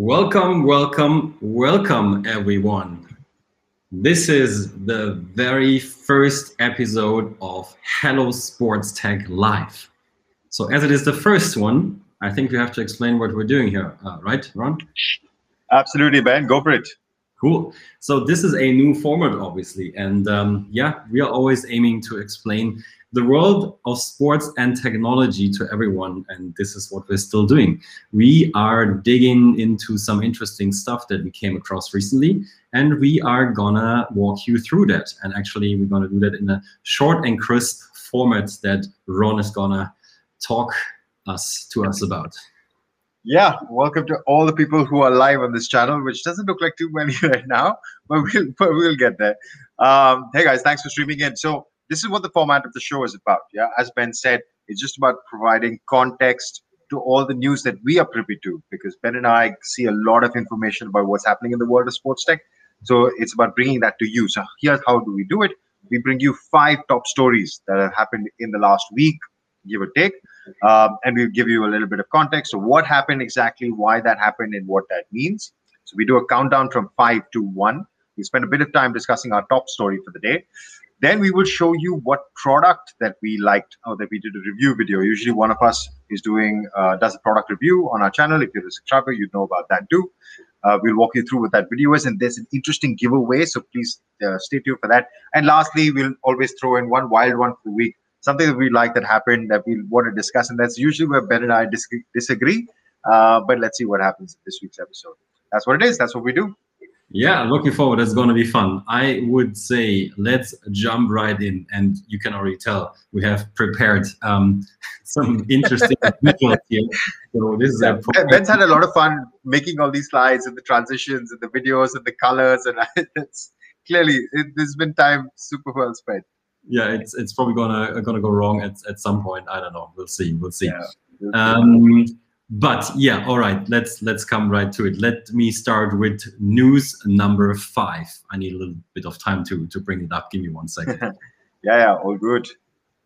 Welcome, welcome, welcome, everyone. This is the very first episode of Hello Sports Tech Live. So, as it is the first one, I think we have to explain what we're doing here, uh, right, Ron? Absolutely, Ben. Go for it. Cool. So, this is a new format, obviously. And um, yeah, we are always aiming to explain the world of sports and technology to everyone. And this is what we're still doing. We are digging into some interesting stuff that we came across recently, and we are gonna walk you through that. And actually, we're gonna do that in a short and crisp format that Ron is gonna talk us to us about. Yeah, welcome to all the people who are live on this channel, which doesn't look like too many right now, but we'll, but we'll get there. Um, hey guys, thanks for streaming in. So this is what the format of the show is about. Yeah, as Ben said, it's just about providing context to all the news that we are privy to because Ben and I see a lot of information about what's happening in the world of sports tech. So it's about bringing that to you. So here's how do we do it? We bring you five top stories that have happened in the last week, give or take, um, and we'll give you a little bit of context. So what happened exactly, why that happened, and what that means. So we do a countdown from five to one. We spend a bit of time discussing our top story for the day. Then we will show you what product that we liked or that we did a review video. Usually one of us is doing, uh, does a product review on our channel. If you're a subscriber, you know about that too. Uh, we'll walk you through what that video is and there's an interesting giveaway. So please uh, stay tuned for that. And lastly, we'll always throw in one wild one per week, something that we like that happened that we want to discuss. And that's usually where Ben and I dis disagree. Uh, but let's see what happens in this week's episode. That's what it is. That's what we do. Yeah, looking forward. It's going to be fun. I would say let's jump right in, and you can already tell we have prepared um, some interesting visuals here. So this is yeah, Ben's had a lot of fun making all these slides and the transitions and the videos and the colors, and it's clearly it, there's been time super well spent. Yeah, it's it's probably gonna gonna go wrong at, at some point. I don't know. We'll see. We'll see. Yeah. Um, but yeah all right let's let's come right to it. Let me start with news number five. I need a little bit of time to to bring it up. Give me one second. Yeah yeah all good.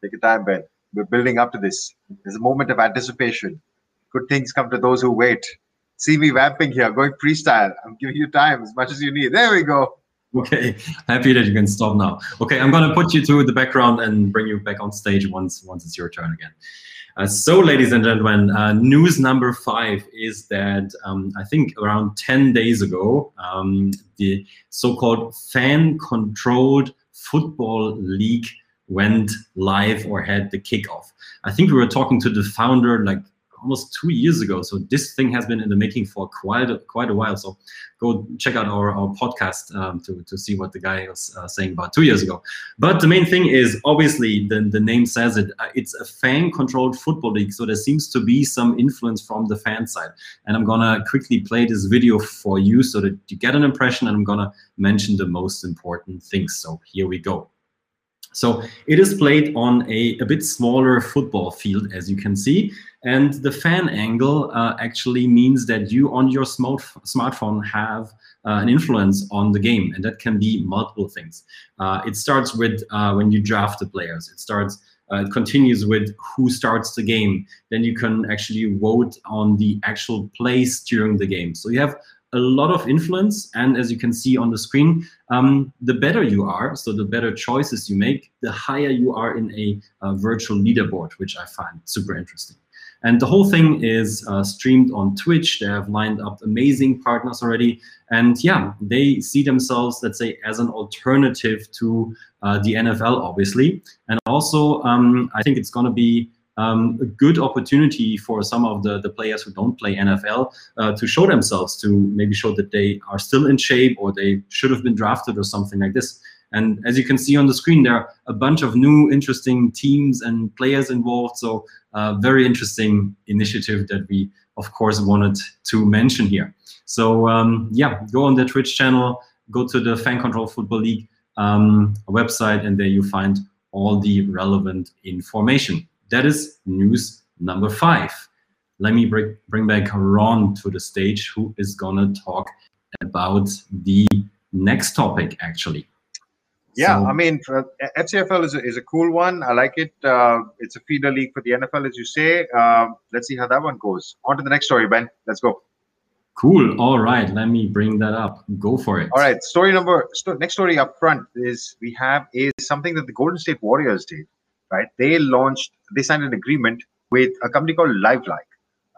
Take your time ben. We're building up to this. There's a moment of anticipation. Good things come to those who wait. See me vamping here going freestyle. I'm giving you time as much as you need. There we go. Okay happy that you can stop now. Okay i'm going to put you to the background and bring you back on stage once once it's your turn again uh, so, ladies and gentlemen, uh, news number five is that um, I think around 10 days ago, um, the so-called fan-controlled football league went live or had the kickoff. I think we were talking to the founder like almost two years ago. So this thing has been in the making for quite a, quite a while. So go check out our, our podcast um, to, to see what the guy was uh, saying about two years ago. But the main thing is obviously the, the name says it. Uh, it's a fan controlled football league. So there seems to be some influence from the fan side. And I'm gonna quickly play this video for you so that you get an impression. And I'm gonna mention the most important things. So here we go. So it is played on a, a bit smaller football field, as you can see. And the fan angle uh, actually means that you on your smart smartphone have uh, an influence on the game. And that can be multiple things. Uh, it starts with uh, when you draft the players. It starts uh, it continues with who starts the game. Then you can actually vote on the actual plays during the game. So you have a lot of influence. And as you can see on the screen, um, the better you are, so the better choices you make, the higher you are in a, a virtual leaderboard, which I find super interesting. And the whole thing is uh, streamed on Twitch. They have lined up amazing partners already. And yeah, they see themselves, let's say, as an alternative to uh, the NFL, obviously. And also, um, I think it's going to be um, a good opportunity for some of the, the players who don't play NFL uh, to show themselves, to maybe show that they are still in shape or they should have been drafted or something like this. And as you can see on the screen, there are a bunch of new interesting teams and players involved. So uh, very interesting initiative that we, of course, wanted to mention here. So um, yeah, go on the Twitch channel, go to the Fan Control Football League um, website, and there you find all the relevant information. That is news number five. Let me bring, bring back Ron to the stage, who is going to talk about the next topic, actually. Yeah, so, I mean, FCFL is a, is a cool one. I like it. Uh, it's a feeder league for the NFL, as you say. Uh, let's see how that one goes. On to the next story, Ben. Let's go. Cool. All right. Let me bring that up. Go for it. All right. Story number sto- next story up front is we have is something that the Golden State Warriors did. Right. They launched. They signed an agreement with a company called LiveLike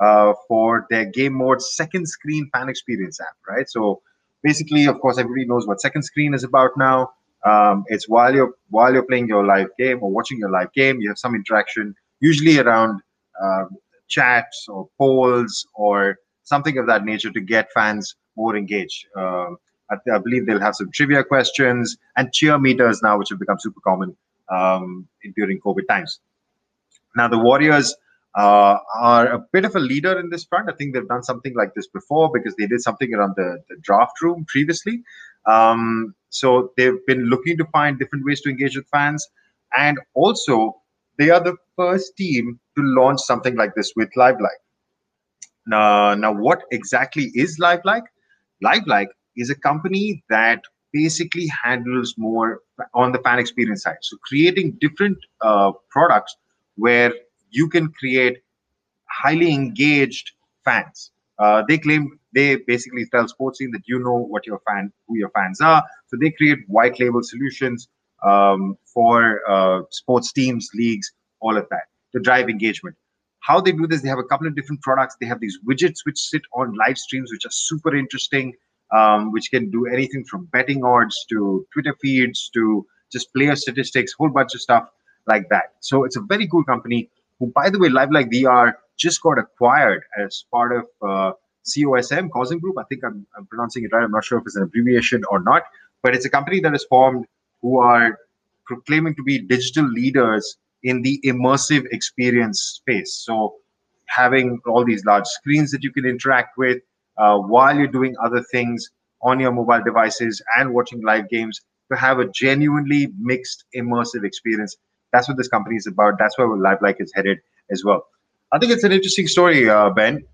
uh, for their game mode second screen fan experience app. Right. So basically, of course, everybody knows what second screen is about now. Um, it's while you're while you're playing your live game or watching your live game, you have some interaction, usually around um, chats or polls or something of that nature to get fans more engaged. Um, I, I, believe they'll have some trivia questions and cheer meters now, which have become super common um, during COVID times. Now, the Warriors uh, are a bit of a leader in this front. I think they've done something like this before because they did something around the, the draft room previously. Um, so they've been looking to find different ways to engage with fans. And also, they are the first team to launch something like this with LiveLike. Now, now what exactly is LiveLike? LiveLike is a company that basically handles more on the fan experience side. So creating different uh, products where you can create highly engaged fans. Uh, they claim they basically tell sports team that you know what your fan, who your fans are. So they create white label solutions um, for uh, sports teams, leagues, all of that to drive engagement. How they do this, they have a couple of different products. They have these widgets which sit on live streams, which are super interesting, um, which can do anything from betting odds to Twitter feeds to just player statistics, whole bunch of stuff like that. So it's a very cool company. Who, by the way, LiveLike VR just got acquired as part of uh, COSM, Causing Group. I think I'm, I'm pronouncing it right. I'm not sure if it's an abbreviation or not, but it's a company that is formed who are proclaiming to be digital leaders in the immersive experience space. So having all these large screens that you can interact with uh, while you're doing other things on your mobile devices and watching live games to have a genuinely mixed immersive experience. That's what this company is about. That's where LiveLike is headed as well. I think it's an interesting story, uh, Ben.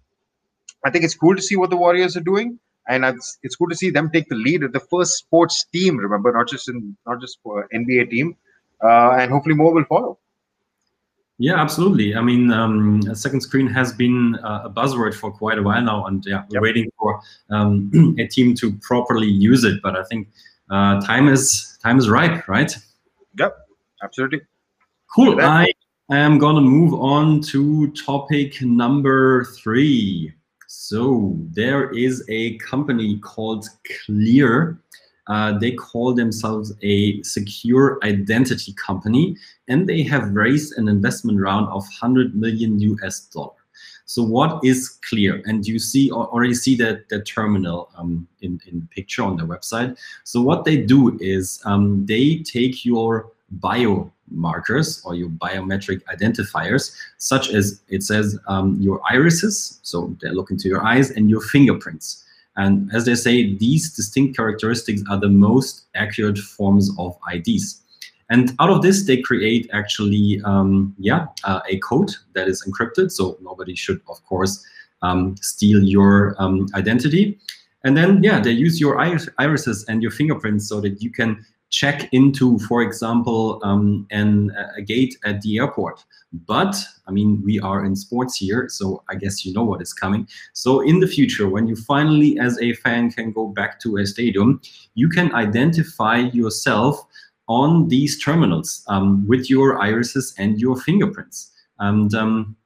I think it's cool to see what the Warriors are doing, and it's, it's cool to see them take the lead at the first sports team. Remember, not just in not just for NBA team, uh, and hopefully more will follow. Yeah, absolutely. I mean, um, a second screen has been uh, a buzzword for quite a while now, and yeah, we're yep. waiting for um, a team to properly use it. But I think uh, time is time is ripe, right? Yep, absolutely. Cool. I am gonna move on to topic number three. So there is a company called Clear. Uh, they call themselves a secure identity company, and they have raised an investment round of 100 million US dollar. So what is Clear? And you see already see that the terminal um, in in picture on their website. So what they do is um, they take your bio markers or your biometric identifiers, such as it says um, your irises, so they look into your eyes, and your fingerprints. And as they say, these distinct characteristics are the most accurate forms of IDs. And out of this, they create actually, um, yeah, uh, a code that is encrypted. So nobody should, of course, um, steal your um, identity. And then, yeah, they use your irises and your fingerprints so that you can check into, for example, um, an, a gate at the airport. But I mean, we are in sports here, so I guess you know what is coming. So in the future, when you finally, as a fan, can go back to a stadium, you can identify yourself on these terminals um, with your irises and your fingerprints. And um,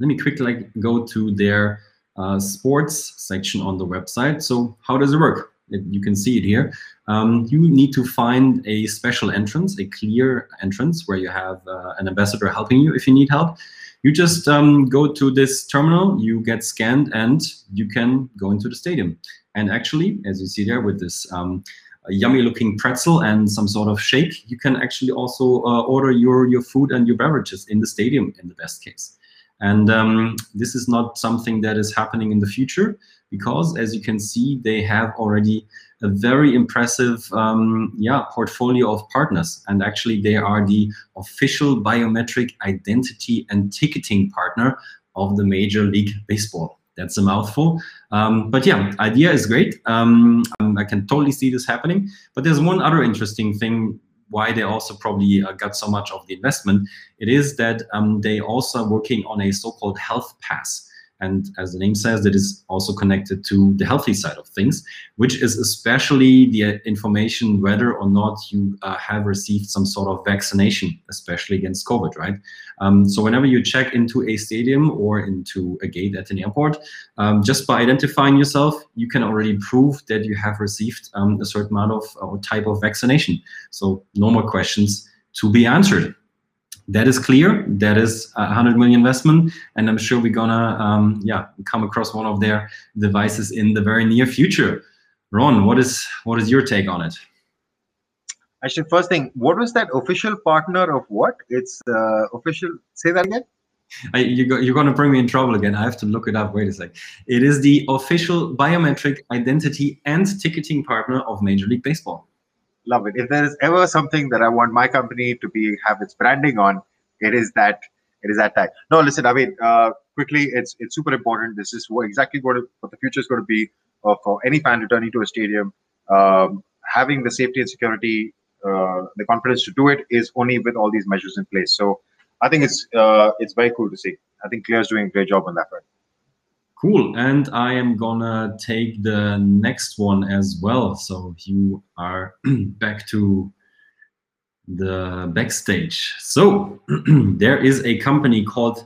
let me quickly go to their uh, sports section on the website. So how does it work? You can see it here. Um, you need to find a special entrance, a clear entrance where you have uh, an ambassador helping you if you need help. You just um, go to this terminal, you get scanned, and you can go into the stadium. And actually, as you see there with this um, yummy looking pretzel and some sort of shake, you can actually also uh, order your, your food and your beverages in the stadium in the best case. And um, this is not something that is happening in the future because as you can see, they have already a very impressive um, yeah, portfolio of partners. And actually they are the official biometric identity and ticketing partner of the Major League Baseball. That's a mouthful. Um, but yeah, idea is great. Um, I can totally see this happening. But there's one other interesting thing why they also probably uh, got so much of the investment. It is that um, they also are working on a so-called health pass. And as the name says, that is also connected to the healthy side of things, which is especially the information whether or not you uh, have received some sort of vaccination, especially against COVID, right? Um, so whenever you check into a stadium or into a gate at an airport, um, just by identifying yourself, you can already prove that you have received um, a certain amount of or type of vaccination. So no more questions to be answered that is clear. That is a hundred million investment, and I'm sure we're gonna um, yeah come across one of their devices in the very near future. Ron, what is what is your take on it? Actually, first thing, what was that official partner of what? It's uh, official. Say that again. I, you go, you're going to bring me in trouble again. I have to look it up. Wait a sec. It is the official biometric identity and ticketing partner of Major League Baseball love it. If there is ever something that I want my company to be have its branding on, it is that it is that tag. No, listen, I mean, uh, quickly, it's it's super important. This is what exactly what, what the future is going to be uh, for any fan returning to a stadium. Um, having the safety and security, uh, the confidence to do it is only with all these measures in place. So, I think it's uh, it's very cool to see. I think Clear's doing a great job on that front. Cool. And I am gonna take the next one as well. So you are back to the backstage. So there is a company called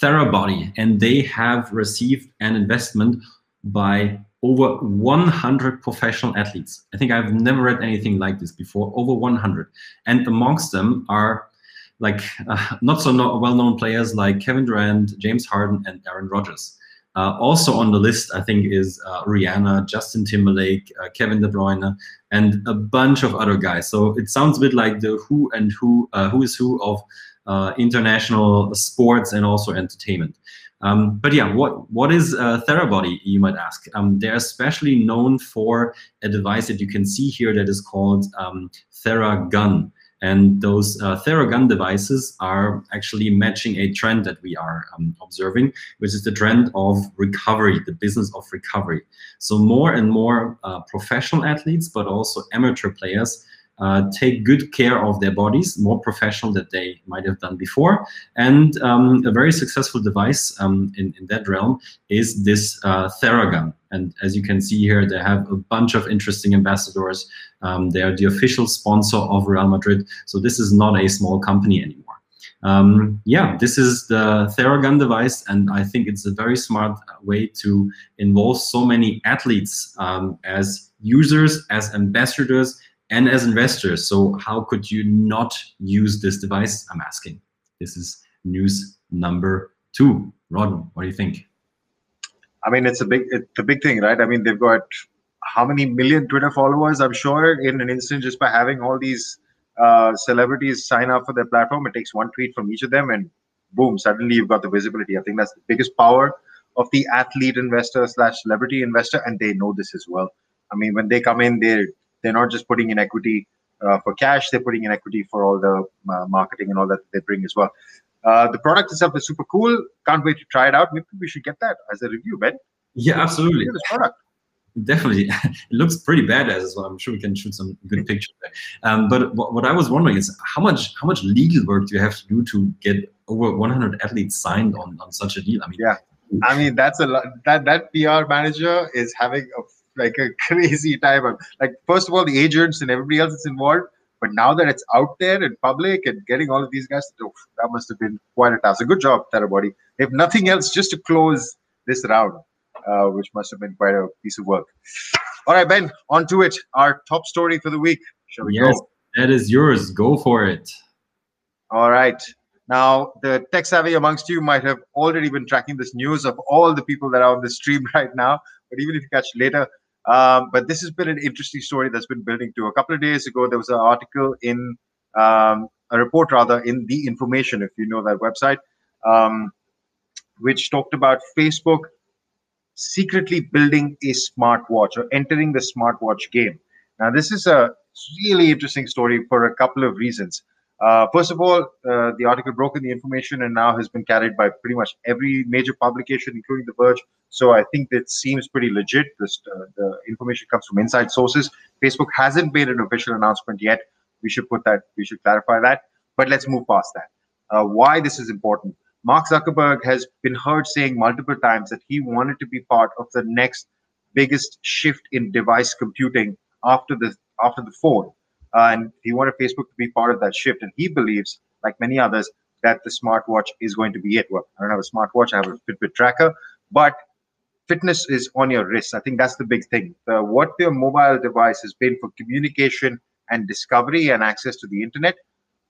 Therabody, and they have received an investment by over 100 professional athletes. I think I've never read anything like this before. Over 100, and amongst them are like uh, not so well-known players like Kevin Durant, James Harden, and Aaron Rodgers. Uh, also on the list, I think, is uh, Rihanna, Justin Timberlake, uh, Kevin De Bruyne, and a bunch of other guys. So it sounds a bit like the who and who, uh, who is who of uh, international sports and also entertainment. Um, but yeah, what what is uh, Therabody? You might ask. Um, they're especially known for a device that you can see here that is called um, Theragun. And those uh, Theragun devices are actually matching a trend that we are um, observing, which is the trend of recovery, the business of recovery. So more and more uh, professional athletes, but also amateur players uh, take good care of their bodies, more professional than they might have done before. And um, a very successful device um, in, in that realm is this uh, Theragun. And as you can see here, they have a bunch of interesting ambassadors. Um, they are the official sponsor of Real Madrid. So this is not a small company anymore. Um, yeah, this is the Theragun device, and I think it's a very smart way to involve so many athletes um, as users, as ambassadors, and as investors. So how could you not use this device? I'm asking. This is news number two. Ron, what do you think? I mean, it's a big, it's a big thing, right? I mean, they've got how many million Twitter followers? I'm sure in an instant, just by having all these uh, celebrities sign up for their platform, it takes one tweet from each of them, and boom, suddenly you've got the visibility. I think that's the biggest power of the athlete investor slash celebrity investor, and they know this as well. I mean, when they come in, they they're not just putting in equity uh, for cash; they're putting in equity for all the uh, marketing and all that they bring as well. Uh, the product itself is super cool. Can't wait to try it out. Maybe we should get that as a review, Ben. Yeah, absolutely. product. Definitely, it looks pretty badass as well. I'm sure we can shoot some good pictures there. Um, but what, what I was wondering is how much how much legal work do you have to do to get over 100 athletes signed on, on such a deal? I mean, yeah, I mean that's a lot. That that PR manager is having a like a crazy time. Like first of all, the agents and everybody else that's involved. But now that it's out there in public and getting all of these guys, oh, that must have been quite a task. A good job, Therabody. If nothing else, just to close this round, uh, which must have been quite a piece of work. All right, Ben, on to it. Our top story for the week. Shall we yes, go? That is yours. Go for it. All right. Now, the tech savvy amongst you might have already been tracking this news of all the people that are on the stream right now. But even if you catch later, um, but this has been an interesting story that's been building to. A couple of days ago, there was an article in um, a report, rather, in the Information, if you know that website, um, which talked about Facebook secretly building a smartwatch or entering the smartwatch game. Now, this is a really interesting story for a couple of reasons. Uh, first of all, uh, the article broke in the information and now has been carried by pretty much every major publication, including The Verge. So I think that seems pretty legit. This, uh, the information comes from inside sources. Facebook hasn't made an official announcement yet. We should put that. We should clarify that. But let's move past that. Uh, why this is important? Mark Zuckerberg has been heard saying multiple times that he wanted to be part of the next biggest shift in device computing after the after the phone, uh, and he wanted Facebook to be part of that shift. And he believes, like many others, that the smartwatch is going to be it. Well, I don't have a smartwatch; I have a Fitbit tracker, but fitness is on your wrist. I think that's the big thing. The, what your mobile device has been for communication and discovery and access to the internet,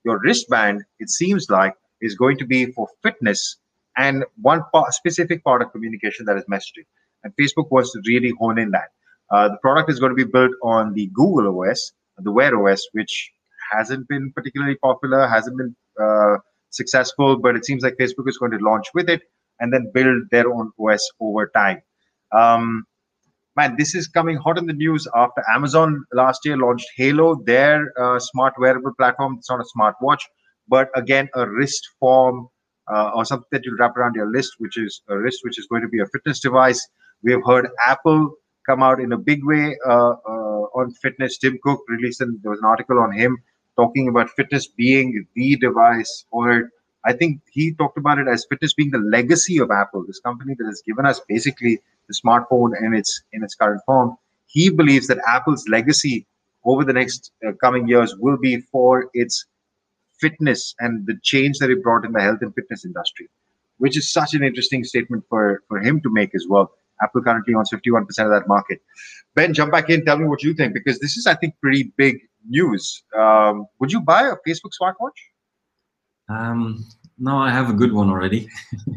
your wristband, it seems like, is going to be for fitness and one part, specific part of communication that is messaging. And Facebook wants to really hone in that. Uh, the product is going to be built on the Google OS, the Wear OS, which hasn't been particularly popular, hasn't been uh, successful, but it seems like Facebook is going to launch with it and then build their own OS over time. Um, man, this is coming hot in the news after Amazon last year launched Halo, their uh, smart wearable platform. It's not a smart watch, but again, a wrist form uh, or something that you wrap around your wrist, which is a wrist, which is going to be a fitness device. We have heard Apple come out in a big way uh, uh on fitness. Tim Cook released, an, there was an article on him talking about fitness being the device, or I think he talked about it as fitness being the legacy of Apple, this company that has given us basically the smartphone in its in its current form. He believes that Apple's legacy over the next uh, coming years will be for its fitness and the change that it brought in the health and fitness industry, which is such an interesting statement for, for him to make as well. Apple currently owns 51% of that market. Ben, jump back in. Tell me what you think because this is, I think, pretty big news. Um, would you buy a Facebook smartwatch? Um, no, I have a good one already.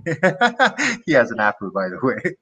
he has an Apple, by the way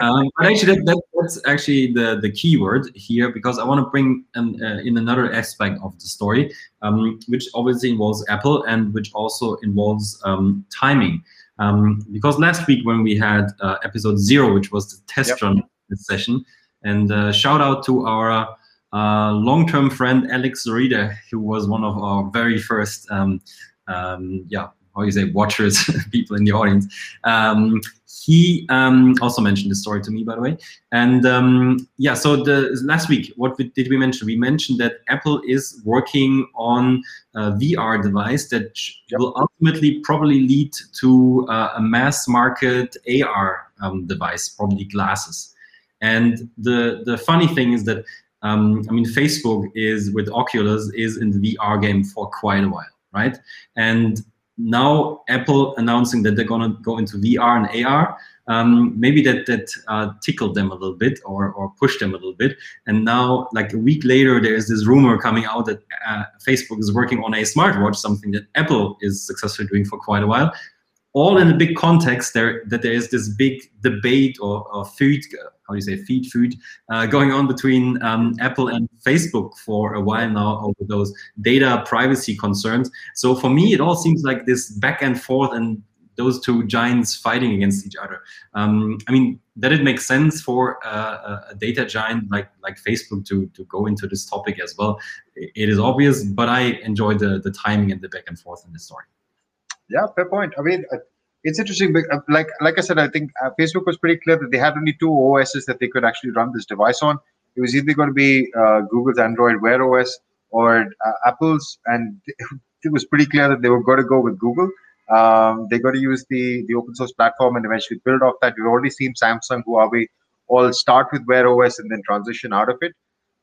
um, but actually, that, that, that's actually the the key word here because I want to bring an, uh, in another aspect of the story, um, which obviously involves Apple and which also involves um, timing. Um, because last week when we had uh, episode zero, which was the test yep. run session, and uh, shout out to our uh, long-term friend Alex Zorida, who was one of our very first um, um, yeah how you say watchers people in the audience um, he um, also mentioned this story to me by the way and um, yeah so the last week what we, did we mention we mentioned that apple is working on a vr device that yep. will ultimately probably lead to uh, a mass market ar um, device probably glasses and the the funny thing is that um, I mean, Facebook is with Oculus is in the VR game for quite a while, right? And now Apple announcing that they're gonna go into VR and AR, um, maybe that that uh, tickled them a little bit or or pushed them a little bit. And now, like a week later, there is this rumor coming out that uh, Facebook is working on a smartwatch, something that Apple is successfully doing for quite a while. All in a big context there that there is this big debate or, or food how do you say feed food uh, going on between um, Apple and Facebook for a while now over those data privacy concerns. So for me, it all seems like this back and forth and those two giants fighting against each other. Um, I mean, that it makes sense for a data giant like like Facebook to to go into this topic as well. It is obvious, but I enjoy the the timing and the back and forth in the story. Yeah, fair point. I mean, it's interesting. Uh, like like I said, I think uh, Facebook was pretty clear that they had only two OSs that they could actually run this device on. It was either going to be uh, Google's Android Wear OS or uh, Apple's, and it was pretty clear that they were going to go with Google. Um, they're going to use the the open source platform and eventually build off that. We've already seen Samsung, Huawei all start with Wear OS and then transition out of it.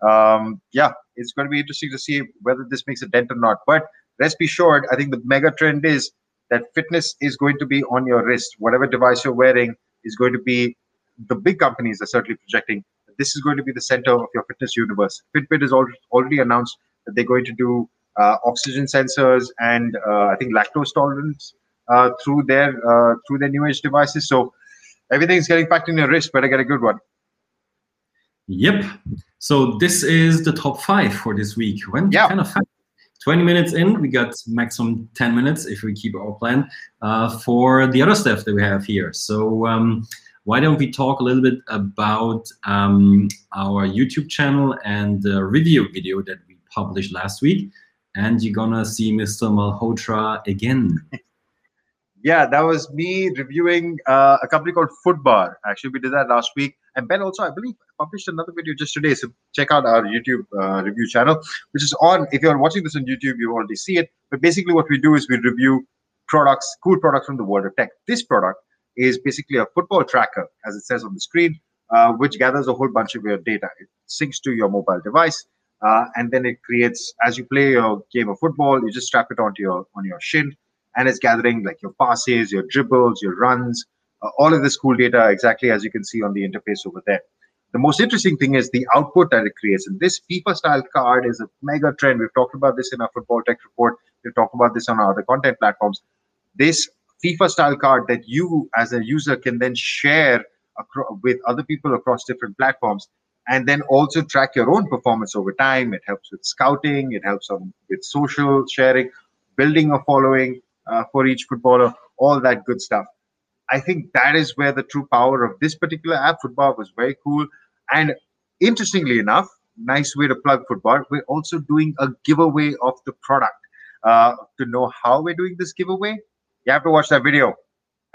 Um, yeah, it's going to be interesting to see whether this makes a dent or not. But rest be assured, I think the mega trend is that fitness is going to be on your wrist. Whatever device you're wearing is going to be, the big companies are certainly projecting that this is going to be the center of your fitness universe. Fitbit has already announced that they're going to do uh, oxygen sensors and uh, I think lactose tolerance uh, through their uh, through their new age devices. So everything's getting packed in your wrist. Better get a good one. Yep. So this is the top five for this week. When yeah. kind of 20 minutes in, we got maximum 10 minutes if we keep our plan uh, for the other stuff that we have here. So um, why don't we talk a little bit about um, our YouTube channel and the review video that we published last week. And you're gonna see Mr. Malhotra again. yeah, that was me reviewing uh, a company called Footbar. Actually, we did that last week. And Ben also, I believe, published another video just today. So check out our YouTube uh, review channel, which is on. If you're watching this on YouTube, you already see it. But basically, what we do is we review products, cool products from the world of tech. This product is basically a football tracker, as it says on the screen, uh, which gathers a whole bunch of your data. It syncs to your mobile device, uh, and then it creates as you play your game of football, you just strap it onto your on your shin, and it's gathering like your passes, your dribbles, your runs, all of this cool data exactly as you can see on the interface over there. The most interesting thing is the output that it creates. And this FIFA style card is a mega trend. We've talked about this in our football tech report. We've talked about this on our other content platforms. This FIFA style card that you as a user can then share with other people across different platforms and then also track your own performance over time. It helps with scouting, it helps on, with social sharing, building a following uh, for each footballer, all that good stuff. I think that is where the true power of this particular app, Footbar, was very cool. And interestingly enough, nice way to plug Footbar. We're also doing a giveaway of the product. Uh, to know how we're doing this giveaway, you have to watch that video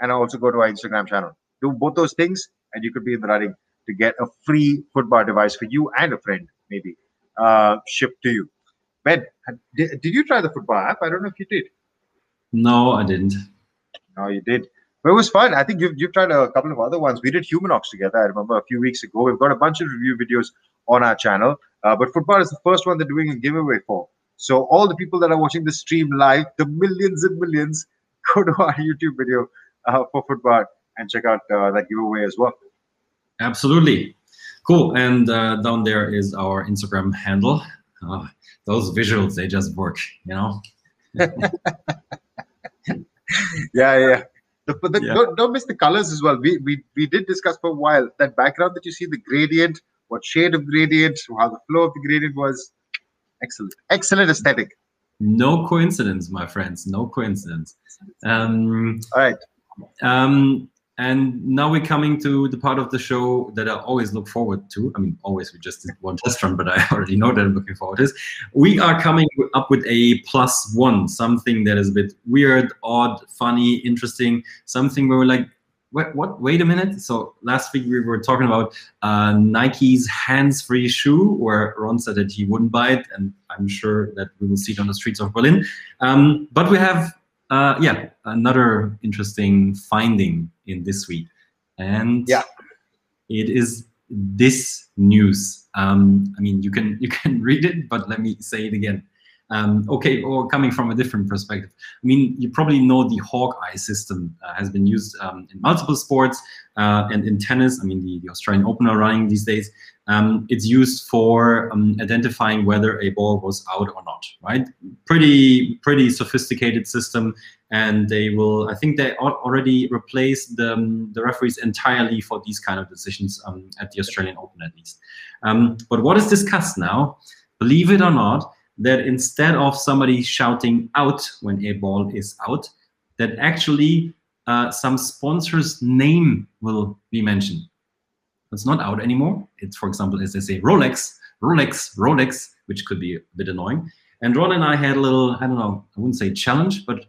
and also go to our Instagram channel. Do both those things, and you could be in the running to get a free Footbar device for you and a friend, maybe uh, shipped to you. Ben, did, did you try the Footbar app? I don't know if you did. No, I didn't. No, you did. But it was fun. I think you've, you've tried a couple of other ones. We did Humanox together. I remember a few weeks ago. We've got a bunch of review videos on our channel. Uh, but Footbar is the first one they're doing a giveaway for. So all the people that are watching the stream live, the millions and millions, go to our YouTube video uh, for Footbar and check out uh, that giveaway as well. Absolutely. Cool. And uh, down there is our Instagram handle. Uh, those visuals, they just work, you know? yeah, yeah. The, but the, yeah. don't, don't miss the colors as well. We, we we did discuss for a while that background that you see, the gradient, what shade of gradient, how the flow of the gradient was. Excellent, excellent aesthetic. No coincidence, my friends. No coincidence. Um, All right. Um, and now we're coming to the part of the show that I always look forward to. I mean, always we just did one test run, but I already know that I'm looking forward to this. We are coming up with a plus one, something that is a bit weird, odd, funny, interesting, something where we're like, what, what? Wait a minute. So last week we were talking about uh, Nike's hands-free shoe, where Ron said that he wouldn't buy it, and I'm sure that we will see it on the streets of Berlin. Um, but we have uh, yeah, another interesting finding in this week, and yeah, it is this news. Um, I mean, you can you can read it, but let me say it again. Um, okay, or coming from a different perspective. I mean, you probably know the Hawkeye system uh, has been used um, in multiple sports uh, and in tennis. I mean, the, the Australian Open are running these days. Um, it's used for um, identifying whether a ball was out or not, right? Pretty, pretty sophisticated system. And they will, I think they already replaced the, um, the referees entirely for these kind of decisions um, at the Australian Open at least. but what is discussed now, believe it or not, that instead of somebody shouting out when a ball is out, that actually uh, some sponsor's name will be mentioned. It's not out anymore. It's, for example, as they say, Rolex, Rolex, Rolex, which could be a bit annoying. And Ron and I had a little, I don't know, I wouldn't say challenge, but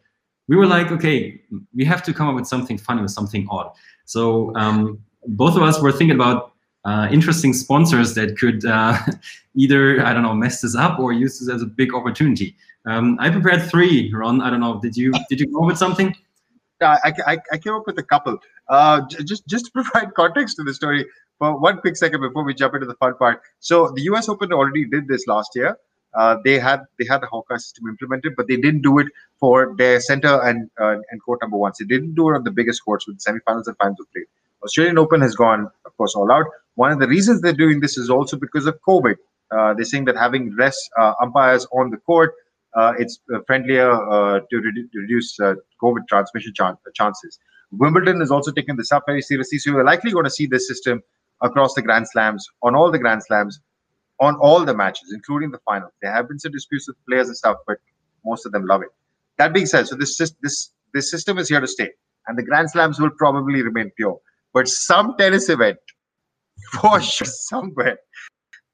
we were like, okay, we have to come up with something funny or something odd. So um, both of us were thinking about uh, interesting sponsors that could uh, either I don't know mess this up or use this as a big opportunity. Um, I prepared three. Ron, I don't know. Did you did you come up with something? I, I, I came up with a couple. Uh, just just to provide context to the story for one quick second before we jump into the fun part. So the U.S. Open already did this last year. Uh, they had they had the Hawkeye system implemented, but they didn't do it for their center and uh, and court number one. So they didn't do it on the biggest courts with the semifinals and finals played. Australian Open has gone, of course, all out. One of the reasons they're doing this is also because of COVID. Uh, they're saying that having less uh, umpires on the court, uh, it's uh, friendlier to, redu- reduce COVID transmission ch- chances. Wimbledon is also taking this up very seriously. So we're likely going to see this system across the Grand Slams, on all the Grand Slams, on all the matches, including the final. There have been some disputes with players and stuff, but most of them love it. That being said, so this this this system is here to stay, and the Grand Slams will probably remain pure. But some tennis event for sure somewhere.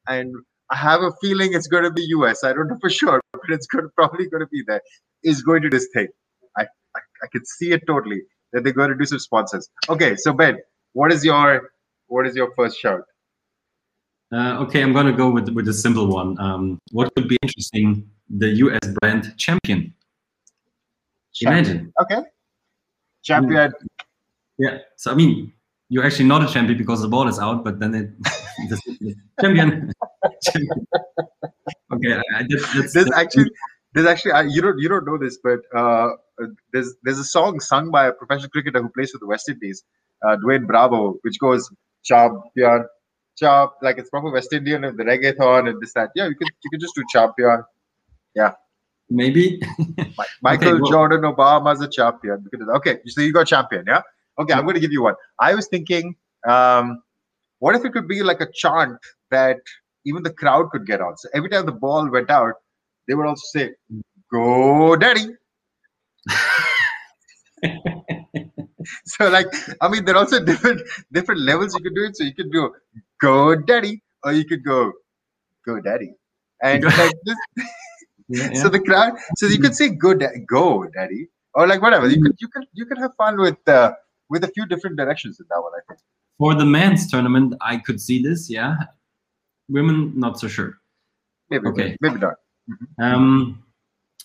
And I have a feeling it's going to be US. I don't know for sure, but it's going to, probably going to be there. Is going to this thing. I, I I can see it totally that they're going to do some sponsors. Okay, so Ben, what is your what is your first shout? Uh, okay, I'm going to go with with a simple one. Um, what would be interesting? The US brand champion. Imagine. Okay. Champion. Yeah. So I mean, you're actually not a champion because the ball is out, but then it champion. champion. Okay, I, I that's, There's that's- actually there's actually I, you don't you don't know this, but uh, there's there's a song sung by a professional cricketer who plays for the West Indies, uh, Dwayne Bravo, which goes champion, champ, like it's proper West Indian and the reggaeton and this that. Yeah, you could you could just do champion. Yeah. Maybe. Mi- Michael well- Jordan Obama's a champion. We could do that. Okay, so you got champion, yeah? Okay, I'm going to give you one. I was thinking, um, what if it could be like a chant that even the crowd could get on? So every time the ball went out, they would also say, "Go, Daddy." so, like, I mean, there are also different different levels you could do it. So you could do "Go, Daddy," or you could go "Go, Daddy," and like this. Yeah, So the crowd, so you could say "Go, da- go, Daddy," or like whatever. You could you could you could have fun with uh, with a few different directions in that one. I think. For the men's tournament, I could see this. Yeah. Women, not so sure. Maybe Okay. maybe not. Um,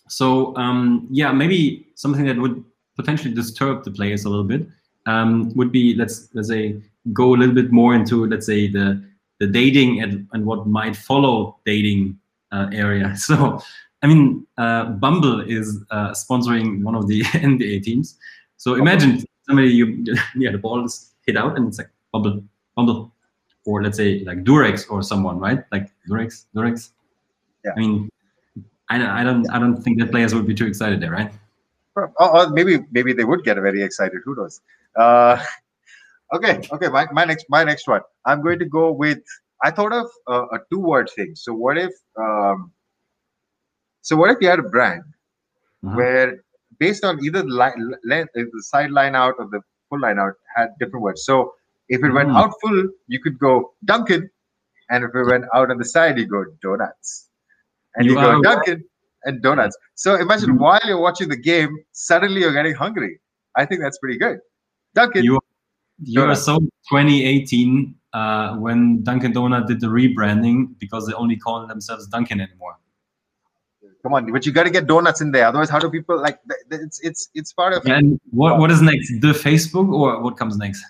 so um, yeah, maybe something that would potentially disturb the players a little bit um, would be let's let's say go a little bit more into let's say the the dating and, and what might follow dating uh, area. So I mean, uh, Bumble is uh, sponsoring one of the NBA teams. So imagine somebody you yeah the ball is hit out and it's like Bumble Bumble or let's say like Durex or someone right like Durex Durex. Yeah. I mean, I don't, I don't, I don't think that players would be too excited there, right? Or, or maybe maybe they would get very excited. Who knows? Uh, okay, okay. My, my next my next one. I'm going to go with. I thought of uh, a two word thing. So what if? Um, so what if you had a brand Uh-huh. where based on either line, length, the side line out or the full line out had different words. So if it went Mm. out full, you could go Dunkin', and if it went out on the side, you go donuts, and you, You go Dunkin' and donuts. So imagine Mhm. while you're watching the game, suddenly you're getting hungry. I think that's pretty good. Dunkin', You, you are so 2018 uh, when Dunkin' Donut did the rebranding because they only call themselves Dunkin' anymore. Come on, but you got to get donuts in there. Otherwise, how do people like? It's it's it's part of. And what, what is next? The Facebook or what comes next?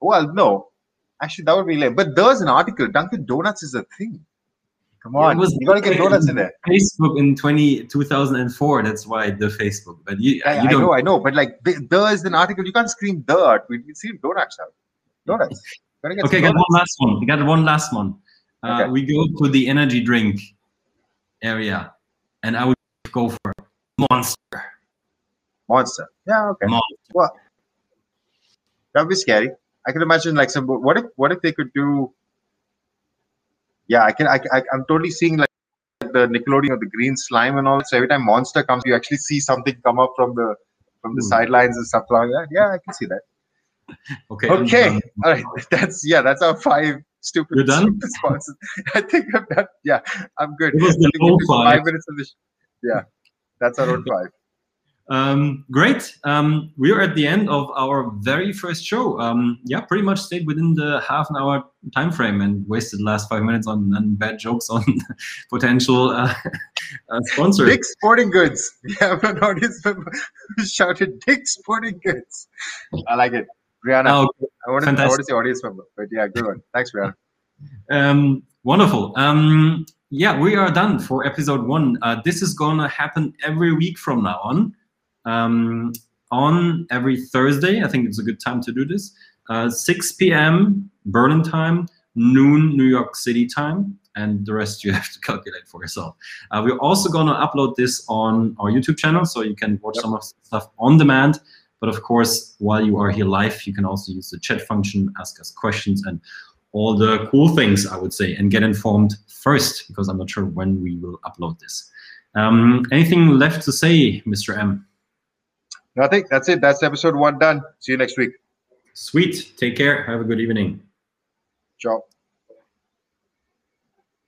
Well, no, actually, that would be lame. But there's an article. Dunkin' Donuts is a thing. Come on, you got to get donuts in there. Facebook in 20, 2004. That's why the Facebook. But you, I, you I know, I know, but like there is an article. You can't scream dirt. We see donuts now. Donuts. Get Okay, got one last one. We got one last one. Uh, Okay. We go to the energy drink area, and I would go for Monster. Monster. Yeah, okay. Monster. That'd be scary. I can imagine like some. What if what if they could do? Yeah, I can. I, I I'm totally seeing like the Nickelodeon of the green slime and all. So every time Monster comes, you actually see something come up from the from the Hmm. sidelines and stuff like that. Yeah, I can see that. Okay. Okay, done. all right. That's yeah. That's our five stupid, You're done? stupid sponsors. I think I'm done. Yeah, I'm good. It was the I think we low five. five minutes of this. Yeah, that's our own five. Um, great. Um, we are at the end of our very first show. Um, yeah, pretty much stayed within the half an hour time frame and wasted the last five minutes on, on bad jokes on potential uh, uh, sponsors. Dick Sporting Goods. Have an audience member shouted Dick Sporting Goods. I like it. Rihanna. Oh, I want to I want to say audience member, but yeah, good one. Thanks, Rihanna. Um, wonderful. Um, yeah, we are done for episode one. Uh, this is gonna happen every week from now on. Um, on every Thursday, I think it's a good time to do this. Uh, 6 p.m. Berlin time, noon New York City time, and the rest you have to calculate for yourself. Uh, we're also gonna upload this on our YouTube channel, so you can watch Yep. some of the stuff on demand. But of course, while you are here live, you can also use the chat function, ask us questions, and all the cool things, I would say, and get informed first, because I'm not sure when we will upload this. Um, anything left to say, Mr. M? Nothing. That's it. That's episode one done. See you next week. Sweet. Take care. Have a good evening. Ciao.